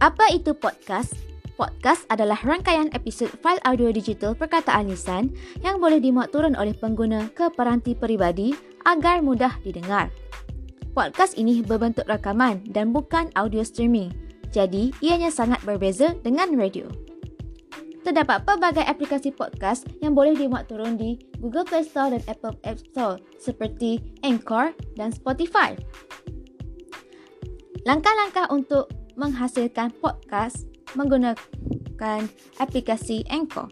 Apa itu podcast? Podcast adalah rangkaian episod fail audio digital perkataan lisan yang boleh dimuat turun oleh pengguna ke peranti peribadi agar mudah didengar. Podcast ini berbentuk rakaman dan bukan audio streaming. Jadi, ianya sangat berbeza dengan radio. Terdapat pelbagai aplikasi podcast yang boleh dimuat turun di Google Play Store dan Apple App Store seperti Anchor dan Spotify. Langkah-langkah untuk menghasilkan podcast menggunakan aplikasi Anchor.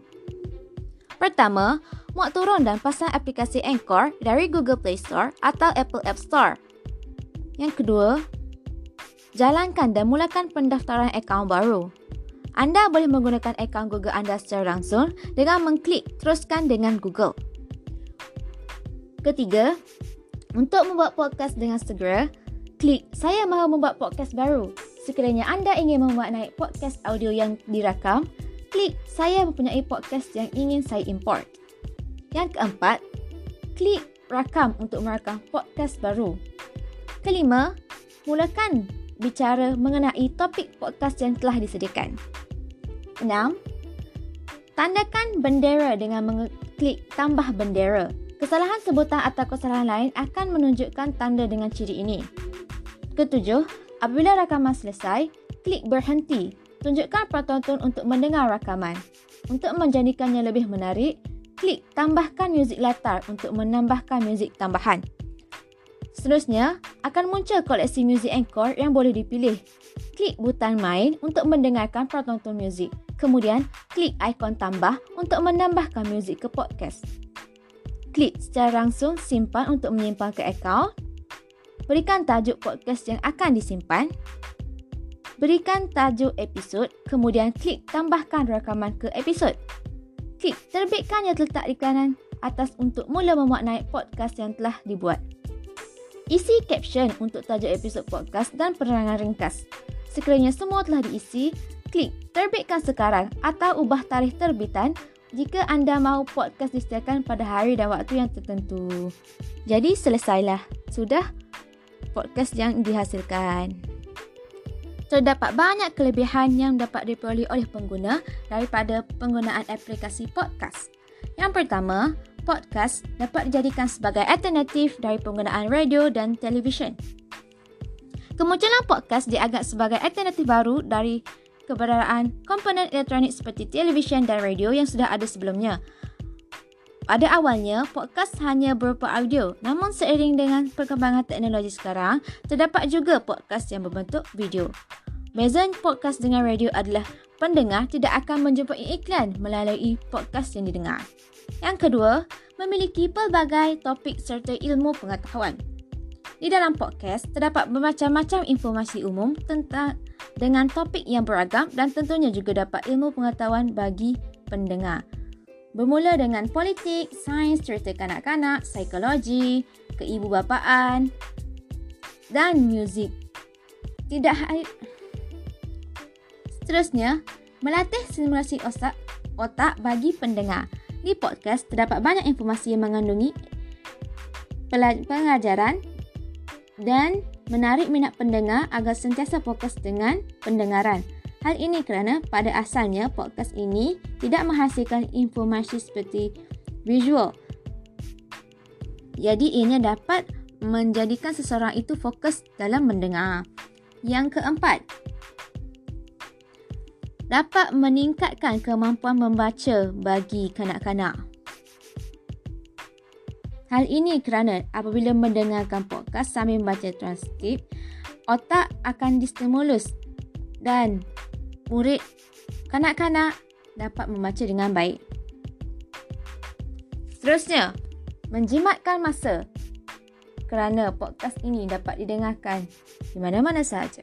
Pertama, muat turun dan pasang aplikasi Anchor dari Google Play Store atau Apple App Store. Yang kedua, jalankan dan mulakan pendaftaran akaun baru. Anda boleh menggunakan akaun Google anda secara langsung dengan mengklik teruskan dengan Google. Ketiga, untuk membuat podcast dengan segera, klik saya mahu membuat podcast baru Sekiranya anda ingin membuat naik podcast audio yang dirakam, klik saya mempunyai podcast yang ingin saya import. Yang keempat, klik rakam untuk merakam podcast baru. Kelima, mulakan bicara mengenai topik podcast yang telah disediakan. Enam, tandakan bendera dengan mengklik tambah bendera. Kesalahan sebutan atau kesalahan lain akan menunjukkan tanda dengan ciri ini. Ketujuh, Apabila rakaman selesai, klik berhenti. Tunjukkan penonton untuk mendengar rakaman. Untuk menjadikannya lebih menarik, klik tambahkan muzik latar untuk menambahkan muzik tambahan. Seterusnya, akan muncul koleksi muzik encore yang boleh dipilih. Klik butang main untuk mendengarkan penonton muzik. Kemudian, klik ikon tambah untuk menambahkan muzik ke podcast. Klik secara langsung simpan untuk menyimpan ke akaun Berikan tajuk podcast yang akan disimpan. Berikan tajuk episod, kemudian klik tambahkan rakaman ke episod. Klik terbitkan yang terletak di kanan atas untuk mula memuat naik podcast yang telah dibuat. Isi caption untuk tajuk episod podcast dan penerangan ringkas. Sekiranya semua telah diisi, klik terbitkan sekarang atau ubah tarikh terbitan jika anda mahu podcast disediakan pada hari dan waktu yang tertentu. Jadi selesailah. Sudah? Podcast yang dihasilkan. Terdapat banyak kelebihan yang dapat diperoleh oleh pengguna daripada penggunaan aplikasi podcast. Yang pertama, podcast dapat dijadikan sebagai alternatif dari penggunaan radio dan televisyen. Kemunculan podcast dianggap sebagai alternatif baru dari keberadaan komponen elektronik seperti televisyen dan radio yang sudah ada sebelumnya pada awalnya, podcast hanya berupa audio. Namun seiring dengan perkembangan teknologi sekarang, terdapat juga podcast yang berbentuk video. Beza podcast dengan radio adalah pendengar tidak akan menjumpai iklan melalui podcast yang didengar. Yang kedua, memiliki pelbagai topik serta ilmu pengetahuan. Di dalam podcast, terdapat bermacam-macam informasi umum tentang dengan topik yang beragam dan tentunya juga dapat ilmu pengetahuan bagi pendengar. Bermula dengan politik, sains, cerita kanak-kanak, psikologi, keibubapaan dan muzik. Tidak hai... Seterusnya, melatih simulasi otak, otak bagi pendengar. Di podcast, terdapat banyak informasi yang mengandungi pengajaran dan menarik minat pendengar agar sentiasa fokus dengan pendengaran. Hal ini kerana pada asalnya podcast ini tidak menghasilkan informasi seperti visual. Jadi ianya dapat menjadikan seseorang itu fokus dalam mendengar. Yang keempat, dapat meningkatkan kemampuan membaca bagi kanak-kanak. Hal ini kerana apabila mendengarkan podcast sambil membaca transkrip, otak akan distimulus dan murid kanak-kanak dapat membaca dengan baik. Seterusnya, menjimatkan masa kerana podcast ini dapat didengarkan di mana-mana sahaja.